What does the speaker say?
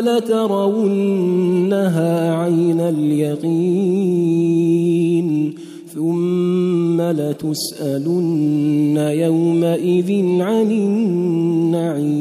لترونها عين اليقين ثم لتسألن يومئذ عن النعيم.